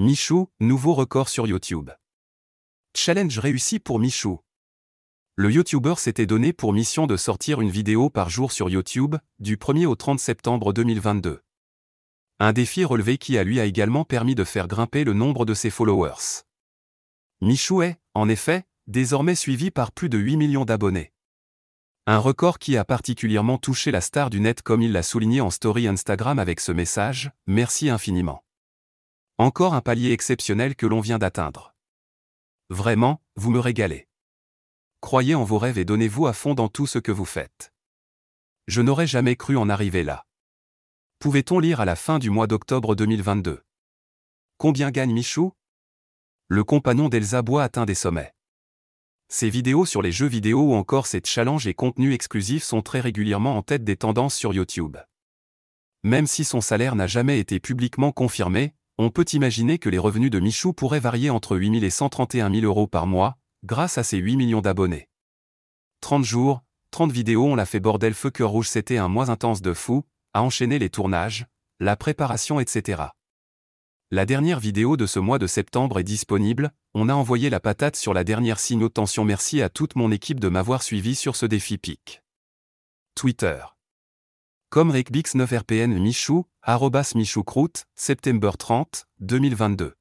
Michou, nouveau record sur YouTube. Challenge réussi pour Michou. Le YouTuber s'était donné pour mission de sortir une vidéo par jour sur YouTube, du 1er au 30 septembre 2022. Un défi relevé qui a lui a également permis de faire grimper le nombre de ses followers. Michou est, en effet, désormais suivi par plus de 8 millions d'abonnés. Un record qui a particulièrement touché la star du net comme il l'a souligné en story Instagram avec ce message, merci infiniment. Encore un palier exceptionnel que l'on vient d'atteindre. Vraiment, vous me régalez. Croyez en vos rêves et donnez-vous à fond dans tout ce que vous faites. Je n'aurais jamais cru en arriver là. Pouvait-on lire à la fin du mois d'octobre 2022 Combien gagne Michou? Le compagnon d'Elsa Bois atteint des sommets. Ses vidéos sur les jeux vidéo ou encore ses challenges et contenus exclusifs sont très régulièrement en tête des tendances sur YouTube. Même si son salaire n'a jamais été publiquement confirmé, on peut imaginer que les revenus de Michou pourraient varier entre 8 000 et 131 000 euros par mois, grâce à ses 8 millions d'abonnés. 30 jours, 30 vidéos on l'a fait bordel feu cœur rouge c'était un mois intense de fou, à enchaîner les tournages, la préparation etc. La dernière vidéo de ce mois de septembre est disponible, on a envoyé la patate sur la dernière signe tension merci à toute mon équipe de m'avoir suivi sur ce défi pic. Twitter comme Rickbix 9 RPN Michou, arrobas Michoucroute, septembre 30, 2022.